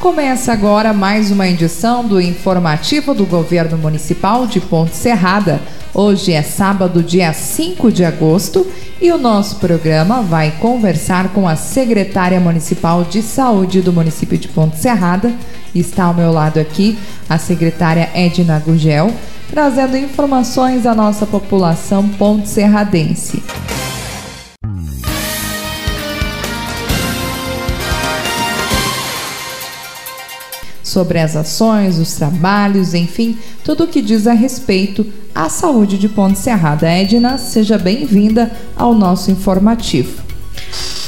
Começa agora mais uma edição do informativo do Governo Municipal de Ponte Serrada. Hoje é sábado, dia 5 de agosto, e o nosso programa vai conversar com a secretária municipal de saúde do município de Ponte Serrada. Está ao meu lado aqui a secretária Edna Gugel, trazendo informações à nossa população ponte serradense. Sobre as ações, os trabalhos, enfim, tudo o que diz a respeito à saúde de Ponte Serrada. Edna, seja bem-vinda ao nosso informativo.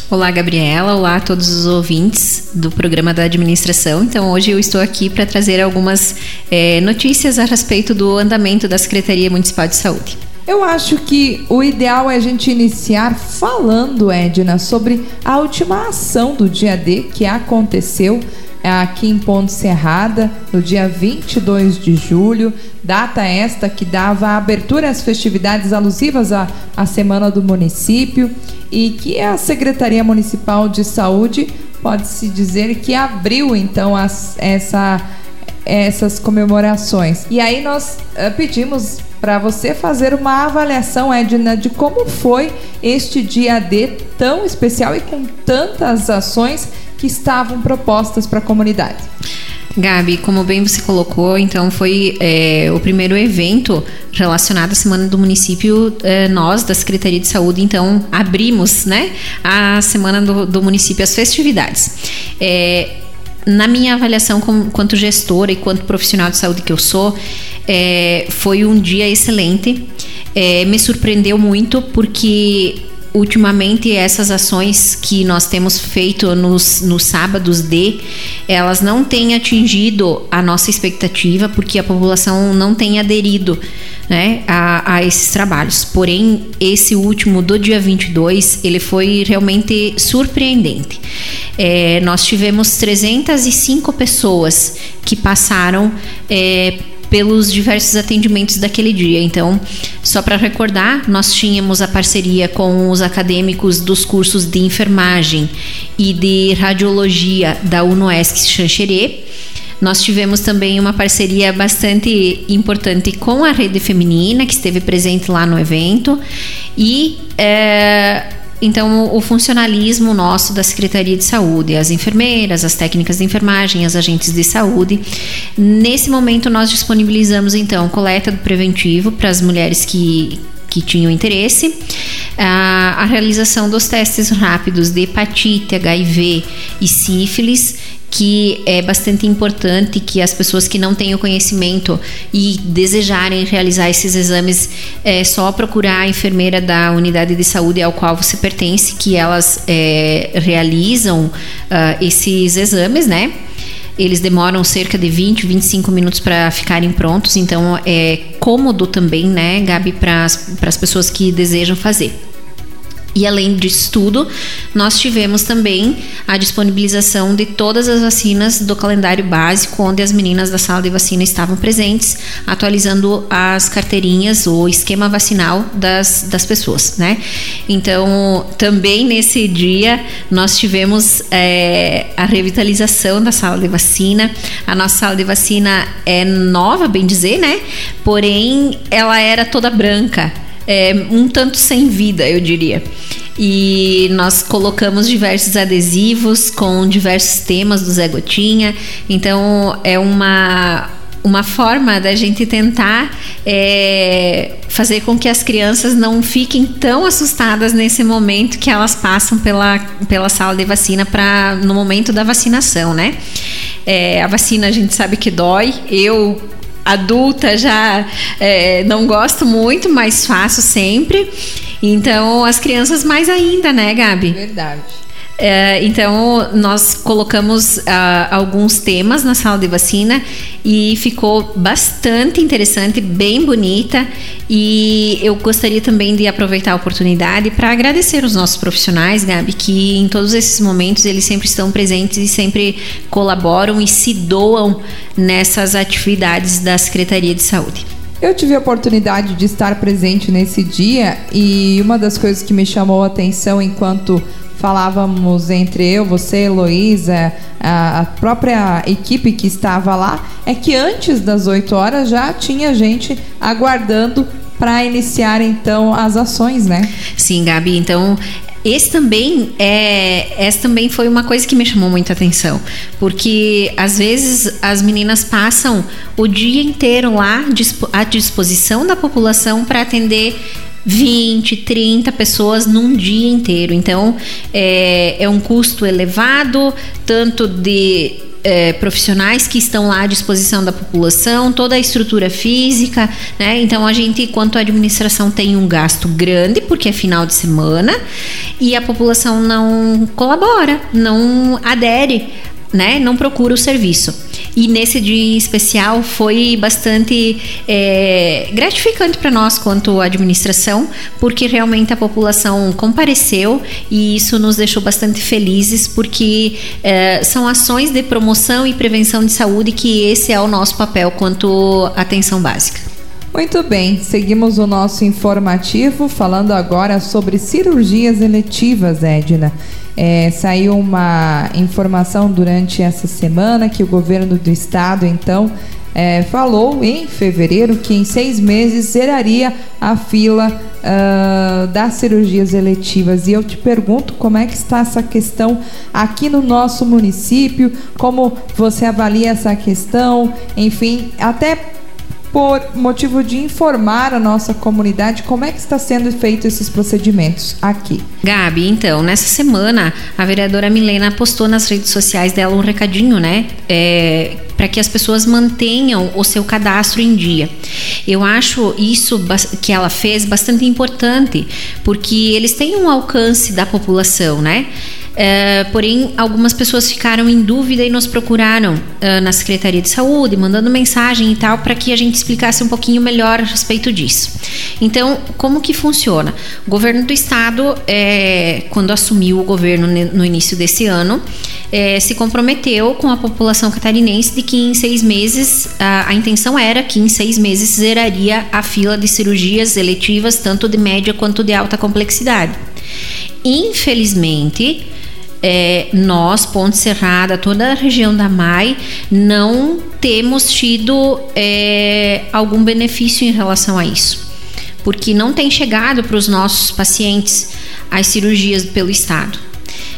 Olá, Gabriela. Olá a todos os ouvintes do programa da administração. Então, hoje eu estou aqui para trazer algumas é, notícias a respeito do andamento da Secretaria Municipal de Saúde. Eu acho que o ideal é a gente iniciar falando, Edna, sobre a última ação do dia D que aconteceu aqui em Ponte Serrada, no dia 22 de julho, data esta que dava abertura às festividades alusivas à, à Semana do Município e que a Secretaria Municipal de Saúde pode-se dizer que abriu então as, essa, essas comemorações. E aí nós uh, pedimos para você fazer uma avaliação, Edna, de como foi este dia D tão especial e com tantas ações que estavam propostas para a comunidade. Gabi, como bem você colocou, então foi é, o primeiro evento relacionado à Semana do Município. É, nós, da Secretaria de Saúde, então abrimos né, a Semana do, do Município, as festividades. É, na minha avaliação como, quanto gestora e quanto profissional de saúde que eu sou, foi um dia excelente. Me surpreendeu muito porque ultimamente essas ações que nós temos feito nos, nos sábados de elas não têm atingido a nossa expectativa porque a população não tem aderido né, a, a esses trabalhos. Porém, esse último do dia 22 ele foi realmente surpreendente. É, nós tivemos 305 pessoas que passaram é, pelos diversos atendimentos daquele dia. Então, só para recordar, nós tínhamos a parceria com os acadêmicos dos cursos de enfermagem e de radiologia da UNOESC Xanxerê. Nós tivemos também uma parceria bastante importante com a Rede Feminina, que esteve presente lá no evento. E é, então, o funcionalismo nosso da Secretaria de Saúde, as enfermeiras, as técnicas de enfermagem, as agentes de saúde. Nesse momento, nós disponibilizamos, então, coleta do preventivo para as mulheres que, que tinham interesse, a, realização dos testes rápidos de hepatite, HIV e sífilis que é bastante importante que as pessoas que não têm o conhecimento e desejarem realizar esses exames é só procurar a enfermeira da unidade de saúde ao qual você pertence que elas é, realizam uh, esses exames, né? Eles demoram cerca de 20, 25 minutos para ficarem prontos, então é cômodo também, né, Gabi, para as pessoas que desejam fazer. E além disso tudo, nós tivemos também a disponibilização de todas as vacinas do calendário básico, onde as meninas da sala de vacina estavam presentes, atualizando as carteirinhas, o esquema vacinal das, das pessoas, né? Então, também nesse dia, nós tivemos é, a revitalização da sala de vacina. A nossa sala de vacina é nova, bem dizer, né? Porém, ela era toda branca é, um tanto sem vida, eu diria. E nós colocamos diversos adesivos com diversos temas do Zé Gotinha. Então é uma uma forma da gente tentar é, fazer com que as crianças não fiquem tão assustadas nesse momento que elas passam pela, pela sala de vacina para no momento da vacinação, né? É, a vacina a gente sabe que dói. Eu adulta já é, não gosto muito, mas faço sempre. Então, as crianças mais ainda, né, Gabi? Verdade. É, então, nós colocamos uh, alguns temas na sala de vacina e ficou bastante interessante, bem bonita. E eu gostaria também de aproveitar a oportunidade para agradecer os nossos profissionais, Gabi, que em todos esses momentos eles sempre estão presentes e sempre colaboram e se doam nessas atividades da Secretaria de Saúde. Eu tive a oportunidade de estar presente nesse dia e uma das coisas que me chamou a atenção enquanto falávamos entre eu, você, Heloísa, a, própria equipe que estava lá, é que antes das 8 horas já tinha gente aguardando para iniciar então as ações, né? Sim, Gabi. Então esse também é, essa também foi uma coisa que me chamou muita atenção, porque às vezes as meninas passam o dia inteiro lá à disposição da população para atender 20, 30 pessoas num dia inteiro. Então, é, é um custo elevado, tanto de é, profissionais que estão lá à disposição da população, toda a estrutura física, né? Então a gente, quanto administração, tem um gasto grande, porque é final de semana, e a população não colabora, não adere né, não procura o serviço. E nesse dia especial foi bastante é, gratificante para nós quanto administração, porque realmente a população compareceu e isso nos deixou bastante felizes, porque é, são ações de promoção e prevenção de saúde que esse é o nosso papel quanto atenção básica. Muito bem, seguimos o nosso informativo falando agora sobre cirurgias eletivas, Edna. É, saiu uma informação durante essa semana que o governo do estado, então, é, falou em fevereiro que em seis meses zeraria a fila uh, das cirurgias eletivas. E eu te pergunto como é que está essa questão aqui no nosso município, como você avalia essa questão, enfim, até por motivo de informar a nossa comunidade como é que está sendo feito esses procedimentos aqui. Gabi, então, nessa semana a vereadora Milena postou nas redes sociais dela um recadinho, né? É, para que as pessoas mantenham o seu cadastro em dia. Eu acho isso que ela fez bastante importante, porque eles têm um alcance da população, né? Uh, porém, algumas pessoas ficaram em dúvida e nos procuraram uh, na Secretaria de Saúde, mandando mensagem e tal, para que a gente explicasse um pouquinho melhor a respeito disso. Então, como que funciona? O governo do estado, é, quando assumiu o governo no início desse ano, é, se comprometeu com a população catarinense de que em seis meses, a, a intenção era que em seis meses zeraria a fila de cirurgias eletivas, tanto de média quanto de alta complexidade. Infelizmente, é, nós, Ponte Serrada, toda a região da MAI, não temos tido é, algum benefício em relação a isso. Porque não tem chegado para os nossos pacientes as cirurgias pelo Estado.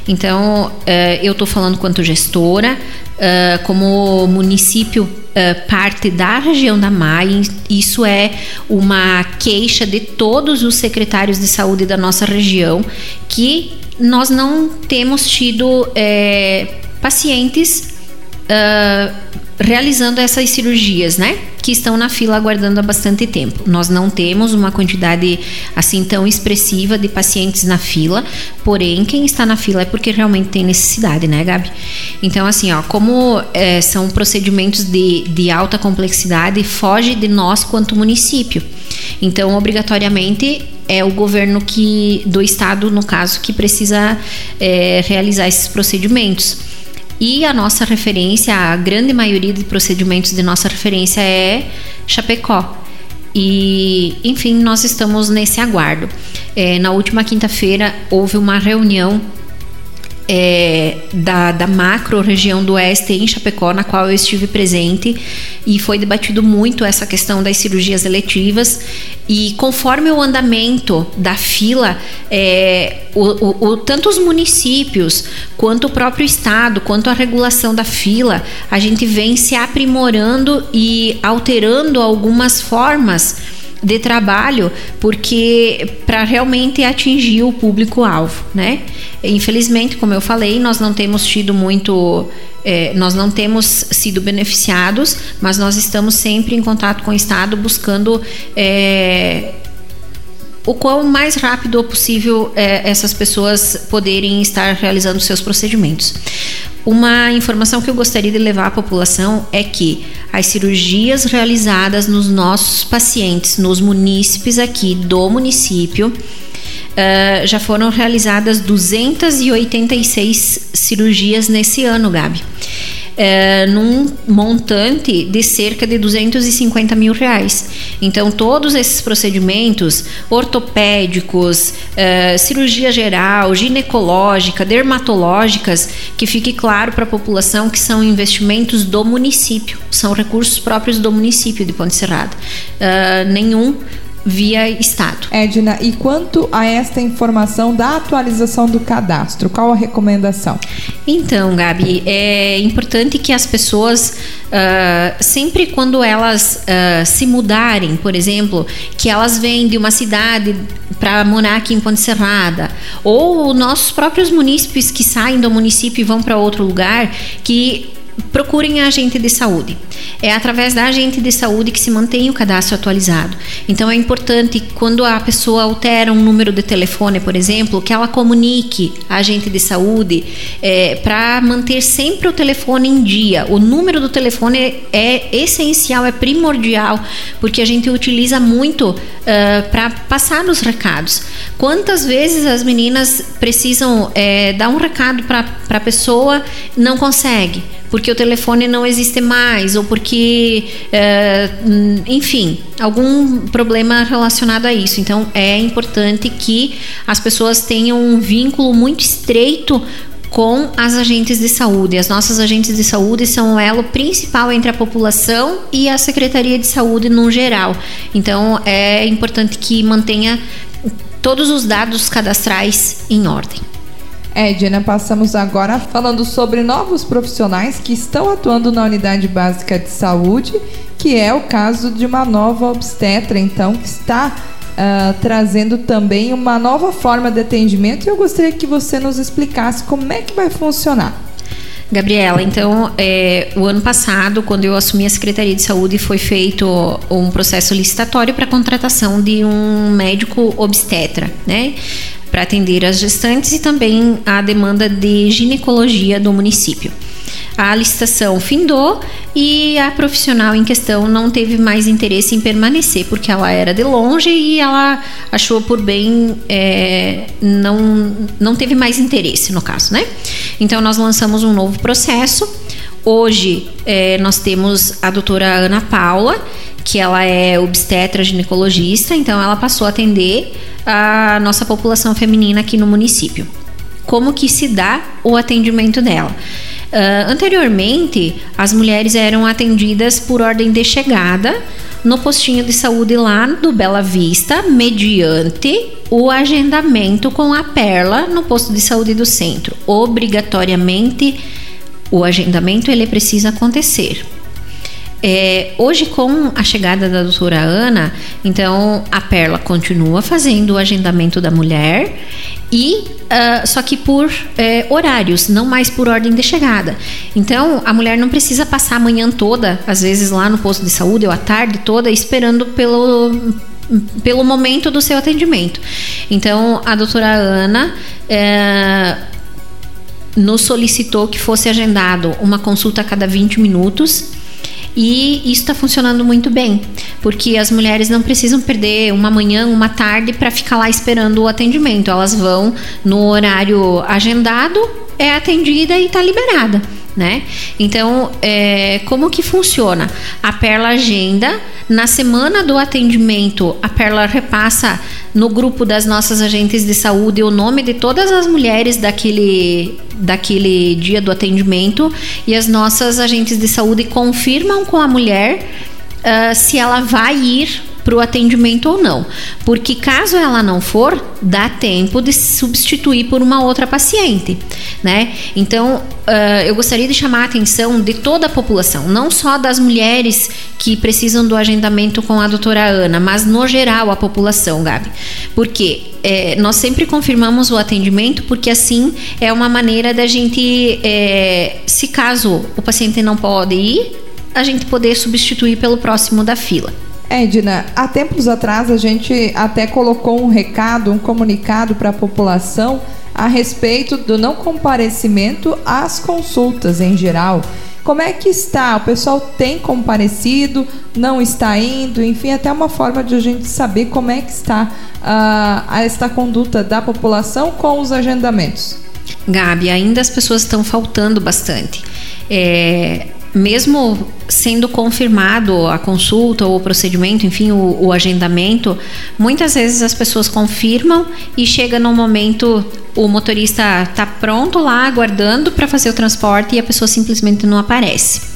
Então, é, eu estou falando quanto gestora, é, como município é, parte da região da MAI, isso é uma queixa de todos os secretários de saúde da nossa região que nós não temos tido é, pacientes uh, realizando essas cirurgias, né? Que estão na fila aguardando há bastante tempo. Nós não temos uma quantidade assim tão expressiva de pacientes na fila, porém, quem está na fila é porque realmente tem necessidade, né, Gabi? Então, assim, ó, como é, são procedimentos de, de alta complexidade, foge de nós quanto município. Então, obrigatoriamente, é o governo que do estado, no caso, que precisa é, realizar esses procedimentos. E a nossa referência, a grande maioria de procedimentos de nossa referência é Chapecó. E, enfim, nós estamos nesse aguardo. É, na última quinta-feira houve uma reunião é, da, da macro região do oeste em Chapecó, na qual eu estive presente, e foi debatido muito essa questão das cirurgias eletivas. E conforme o andamento da fila, é, o, o, o, tanto os municípios, quanto o próprio estado, quanto a regulação da fila, a gente vem se aprimorando e alterando algumas formas de trabalho, porque para realmente atingir o público-alvo, né? Infelizmente, como eu falei, nós não temos tido muito, é, nós não temos sido beneficiados, mas nós estamos sempre em contato com o Estado buscando é, o quão mais rápido possível é, essas pessoas poderem estar realizando seus procedimentos. Uma informação que eu gostaria de levar à população é que as cirurgias realizadas nos nossos pacientes, nos munícipes aqui do município, uh, já foram realizadas 286 cirurgias nesse ano, Gabi. É, num montante de cerca de 250 mil reais. Então, todos esses procedimentos ortopédicos, é, cirurgia geral, ginecológica, dermatológicas, que fique claro para a população que são investimentos do município, são recursos próprios do município de Ponte Serrada. É, nenhum via Estado. Edna, e quanto a esta informação da atualização do cadastro, qual a recomendação? Então, Gabi, é importante que as pessoas, uh, sempre quando elas uh, se mudarem, por exemplo, que elas vêm de uma cidade para morar aqui em Ponte Serrada, ou nossos próprios munícipes que saem do município e vão para outro lugar, que procurem a agente de saúde. É através da agente de saúde que se mantém o cadastro atualizado. Então é importante quando a pessoa altera um número de telefone, por exemplo, que ela comunique a agente de saúde é, para manter sempre o telefone em dia. O número do telefone é essencial, é primordial, porque a gente utiliza muito uh, para passar os recados. Quantas vezes as meninas precisam é, dar um recado para a pessoa não consegue? porque o telefone não existe mais, ou porque, é, enfim, algum problema relacionado a isso. Então, é importante que as pessoas tenham um vínculo muito estreito com as agentes de saúde. As nossas agentes de saúde são o elo principal entre a população e a Secretaria de Saúde no geral. Então, é importante que mantenha todos os dados cadastrais em ordem. Edna, passamos agora falando sobre novos profissionais que estão atuando na unidade básica de saúde, que é o caso de uma nova obstetra, então, que está uh, trazendo também uma nova forma de atendimento. E eu gostaria que você nos explicasse como é que vai funcionar. Gabriela, então, é, o ano passado, quando eu assumi a Secretaria de Saúde, foi feito um processo licitatório para contratação de um médico obstetra, né? Para atender as gestantes e também a demanda de ginecologia do município. A licitação findou e a profissional em questão não teve mais interesse em permanecer, porque ela era de longe e ela achou por bem, é, não, não teve mais interesse no caso, né? Então nós lançamos um novo processo. Hoje é, nós temos a doutora Ana Paula, que ela é obstetra ginecologista, então ela passou a atender a nossa população feminina aqui no município. Como que se dá o atendimento dela? Uh, anteriormente, as mulheres eram atendidas por ordem de chegada no postinho de saúde lá do Bela Vista, mediante o agendamento com a Perla no posto de saúde do centro. Obrigatoriamente, o agendamento ele precisa acontecer. É, hoje, com a chegada da doutora Ana, então a Perla continua fazendo o agendamento da mulher e uh, só que por é, horários, não mais por ordem de chegada. Então a mulher não precisa passar a manhã toda, às vezes lá no posto de saúde ou a tarde toda esperando pelo pelo momento do seu atendimento. Então a doutora Ana é, nos solicitou que fosse agendado uma consulta a cada 20 minutos e isso está funcionando muito bem, porque as mulheres não precisam perder uma manhã, uma tarde para ficar lá esperando o atendimento. Elas vão no horário agendado, é atendida e está liberada né? Então, é, como que funciona? A Perla agenda, na semana do atendimento, a Perla repassa no grupo das nossas agentes de saúde o nome de todas as mulheres daquele, daquele dia do atendimento e as nossas agentes de saúde confirmam com a mulher uh, se ela vai ir para o atendimento ou não. Porque caso ela não for, dá tempo de substituir por uma outra paciente, né? Então, uh, eu gostaria de chamar a atenção de toda a população, não só das mulheres que precisam do agendamento com a doutora Ana, mas no geral a população, Gabi. Porque é, nós sempre confirmamos o atendimento, porque assim é uma maneira da gente, é, se caso o paciente não pode ir, a gente poder substituir pelo próximo da fila. Edna, há tempos atrás a gente até colocou um recado, um comunicado para a população a respeito do não comparecimento às consultas em geral. Como é que está? O pessoal tem comparecido, não está indo, enfim, até uma forma de a gente saber como é que está uh, esta conduta da população com os agendamentos. Gabi, ainda as pessoas estão faltando bastante. É, mesmo sendo confirmado a consulta ou o procedimento, enfim, o, o, agendamento, muitas vezes as pessoas confirmam e chega no momento o motorista está pronto lá aguardando para fazer o transporte e a pessoa simplesmente não aparece.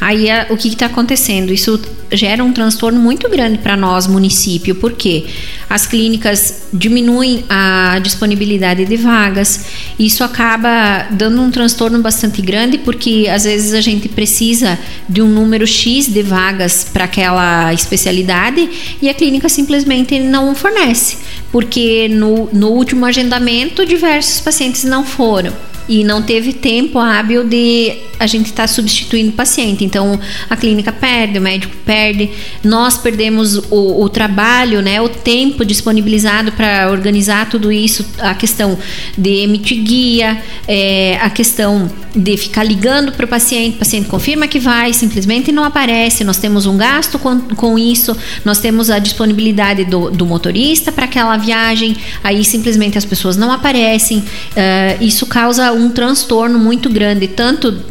Aí o que está acontecendo? Isso gera um transtorno muito grande para nós, município, porque as clínicas diminuem a disponibilidade de vagas, isso acaba dando um transtorno bastante grande, porque às vezes a gente precisa de um número X de vagas para aquela especialidade e a clínica simplesmente não fornece, porque no, no último agendamento diversos pacientes não foram e não teve tempo hábil de a gente estar tá substituindo o paciente. Então a clínica perde, o médico perde, nós perdemos o, o trabalho, né, o tempo disponibilizado para organizar tudo isso, a questão de emitir guia, é, a questão de ficar ligando para o paciente, o paciente confirma que vai, simplesmente não aparece, nós temos um gasto com, com isso, nós temos a disponibilidade do, do motorista para aquela viagem, aí simplesmente as pessoas não aparecem, uh, isso causa um transtorno muito grande, tanto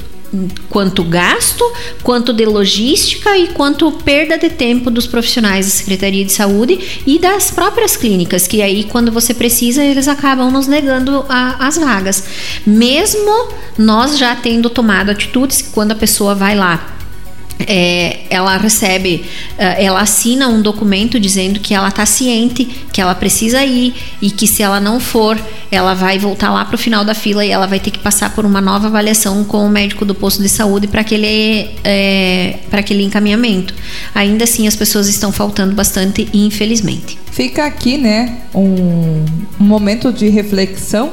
quanto gasto, quanto de logística e quanto perda de tempo dos profissionais da Secretaria de Saúde e das próprias clínicas, que aí quando você precisa eles acabam nos negando a, as vagas. Mesmo nós já tendo tomado atitudes quando a pessoa vai lá é, ela recebe, é, ela assina um documento dizendo que ela está ciente, que ela precisa ir e que se ela não for, ela vai voltar lá para o final da fila e ela vai ter que passar por uma nova avaliação com o médico do posto de saúde para aquele, é, para aquele encaminhamento. Ainda assim, as pessoas estão faltando bastante, infelizmente. Fica aqui, né, um, um momento de reflexão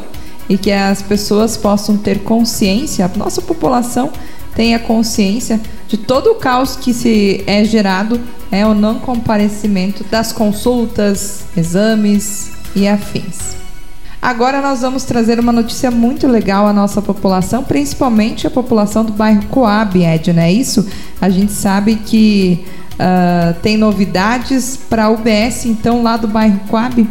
e que as pessoas possam ter consciência, a nossa população tenha consciência de todo o caos que se é gerado é o não comparecimento das consultas, exames e afins. Agora nós vamos trazer uma notícia muito legal à nossa população, principalmente a população do bairro Coab, Edna, é isso? A gente sabe que uh, tem novidades para a UBS, então, lá do bairro Coab?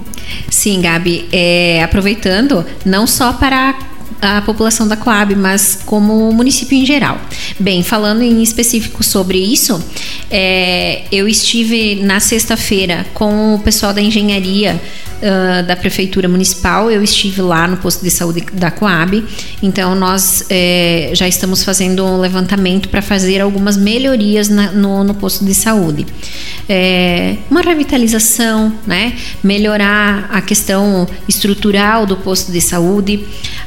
Sim, Gabi. É, aproveitando, não só para a população da Coab, mas como município em geral. Bem, falando em específico sobre isso, é, eu estive na sexta-feira com o pessoal da engenharia uh, da prefeitura municipal. Eu estive lá no posto de saúde da Coab. Então nós é, já estamos fazendo um levantamento para fazer algumas melhorias na, no, no, posto de saúde. É, uma revitalização, né? Melhorar a questão estrutural do posto de saúde.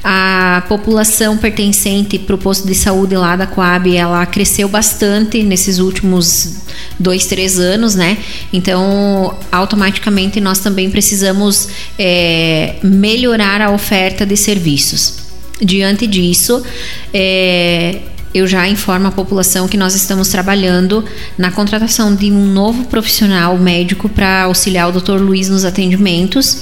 A população pertencente para o posto de saúde lá da Coab, ela cresceu bastante nesses últimos dois, três anos, né? Então, automaticamente nós também precisamos é, melhorar a oferta de serviços. Diante disso, é, eu já informo a população que nós estamos trabalhando na contratação de um novo profissional médico para auxiliar o Dr. Luiz nos atendimentos.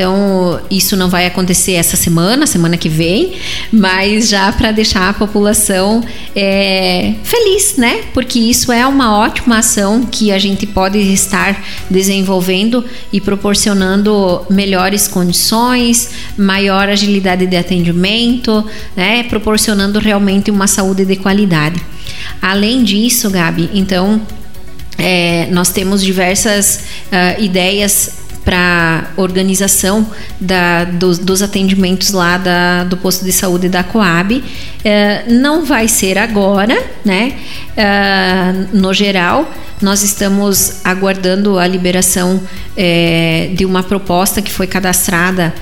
Então, isso não vai acontecer essa semana, semana que vem, mas já para deixar a população é, feliz, né? Porque isso é uma ótima ação que a gente pode estar desenvolvendo e proporcionando melhores condições, maior agilidade de atendimento, né? Proporcionando realmente uma saúde de qualidade. Além disso, Gabi, então é, nós temos diversas uh, ideias para organização da, dos, dos, atendimentos lá da, do posto de saúde da Coab. É, não vai ser agora, né? É, no geral, nós estamos aguardando a liberação é, de uma proposta que foi cadastrada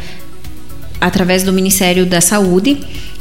através do Ministério da Saúde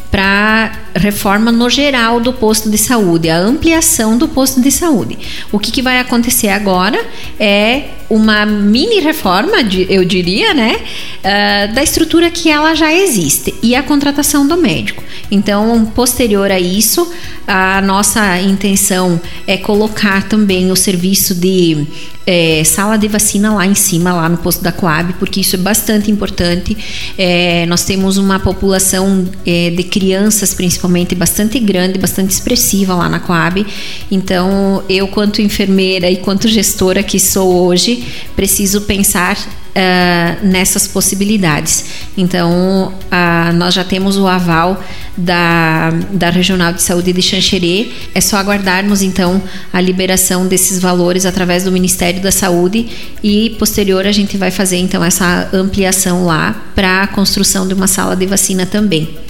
para reforma no geral do posto de saúde, a ampliação do posto de saúde. O que, que vai acontecer agora é uma mini reforma, eu diria, né, uh, da estrutura que ela já existe e a contratação do médico. Então, posterior a isso, a nossa intenção é colocar também o serviço de é, sala de vacina lá em cima, lá no posto da Coab, porque isso é bastante importante. É, nós temos uma população é, de crianças, principalmente, bastante grande, bastante expressiva lá na Coab. Então, eu, quanto enfermeira e quanto gestora que sou hoje, preciso pensar uh, nessas possibilidades. Então, uh, nós já temos o aval da, da Regional de Saúde de Xanxerê. É só aguardarmos, então, a liberação desses valores através do Ministério da Saúde e, posterior, a gente vai fazer, então, essa ampliação lá para a construção de uma sala de vacina também.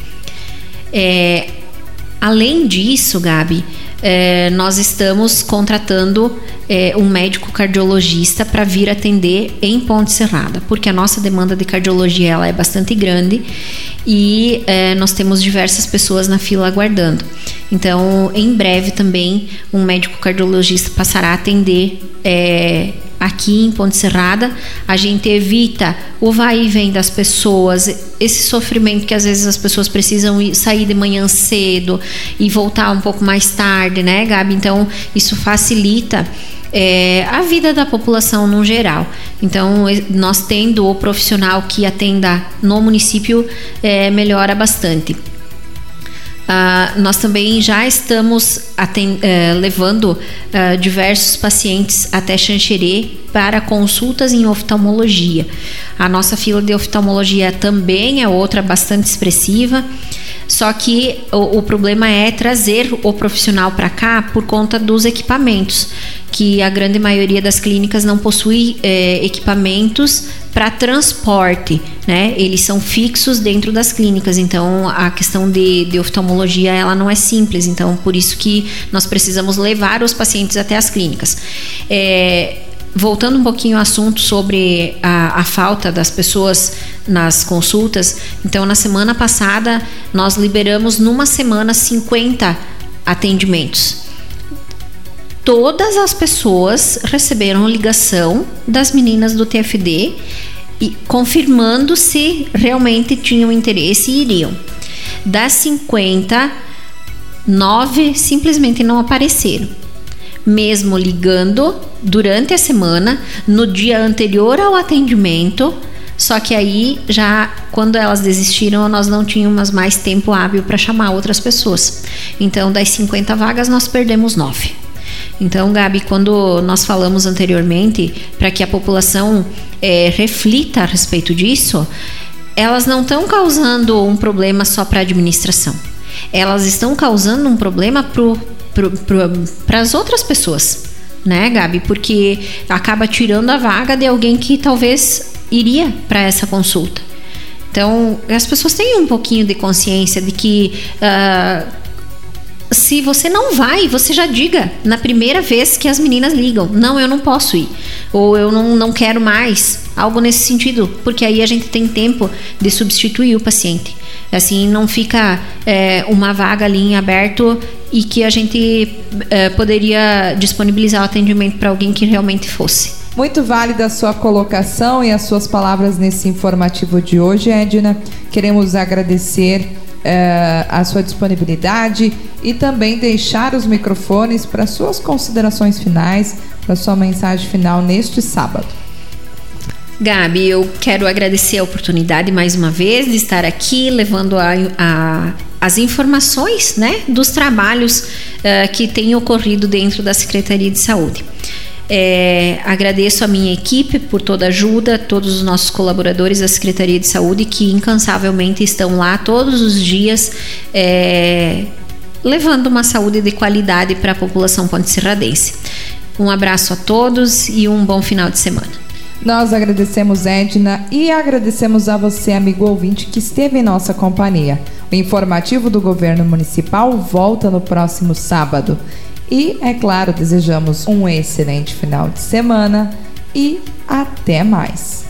É, além disso, Gabi, é, nós estamos contratando é, um médico cardiologista para vir atender em Ponte Serrada, porque a nossa demanda de cardiologia ela é bastante grande e é, nós temos diversas pessoas na fila aguardando. Então, em breve também, um médico cardiologista passará a atender é, aqui em Ponte Serrada, a gente evita o vai e vem das pessoas, esse sofrimento que às vezes as pessoas precisam sair de manhã cedo e voltar um pouco mais tarde, né, Gabi? Então, isso facilita é, a vida da população no geral. Então, nós tendo o profissional que atenda no município, é, melhora bastante. Uh, nós também já estamos uh, levando uh, diversos pacientes até Xanxerê para consultas em oftalmologia. A nossa fila de oftalmologia também é outra bastante expressiva. Só que o, o problema é trazer o profissional para cá por conta dos equipamentos, que a grande maioria das clínicas não possui é, equipamentos para transporte, né? Eles são fixos dentro das clínicas, então a questão de, de, oftalmologia ela não é simples, então por isso que nós precisamos levar os pacientes até as clínicas. É, voltando um pouquinho ao assunto sobre a, a, falta das pessoas nas consultas, então na semana passada nós liberamos numa semana 50 atendimentos. Todas as pessoas receberam ligação das meninas do TFD e confirmando se realmente tinham interesse e iriam. Das 50, nove simplesmente não apareceram mesmo ligando durante a semana, no dia anterior ao atendimento. Só que aí, já quando elas desistiram, nós não tínhamos mais tempo hábil para chamar outras pessoas. Então, das 50 vagas, nós perdemos 9. Então, Gabi, quando nós falamos anteriormente para que a população é, reflita a respeito disso, elas não estão causando um problema só para a administração. Elas estão causando um problema para as outras pessoas, né, Gabi? Porque acaba tirando a vaga de alguém que talvez iria para essa consulta. Então, as pessoas têm um pouquinho de consciência de que uh, se você não vai, você já diga na primeira vez que as meninas ligam: não, eu não posso ir, ou eu não, não quero mais, algo nesse sentido, porque aí a gente tem tempo de substituir o paciente. Assim, não fica é, uma vaga ali em aberto e que a gente é, poderia disponibilizar o atendimento para alguém que realmente fosse. Muito válida a sua colocação e as suas palavras nesse informativo de hoje, Edna. Queremos agradecer é, a sua disponibilidade e também deixar os microfones para suas considerações finais, para sua mensagem final neste sábado. Gabi, eu quero agradecer a oportunidade mais uma vez de estar aqui levando a, a as informações né, dos trabalhos uh, que têm ocorrido dentro da Secretaria de Saúde. É, agradeço a minha equipe por toda a ajuda, todos os nossos colaboradores da Secretaria de Saúde que incansavelmente estão lá todos os dias é, levando uma saúde de qualidade para a população ponte-serradense. Um abraço a todos e um bom final de semana. Nós agradecemos, Edna, e agradecemos a você, amigo ouvinte, que esteve em nossa companhia. O informativo do governo municipal volta no próximo sábado. E, é claro, desejamos um excelente final de semana e até mais.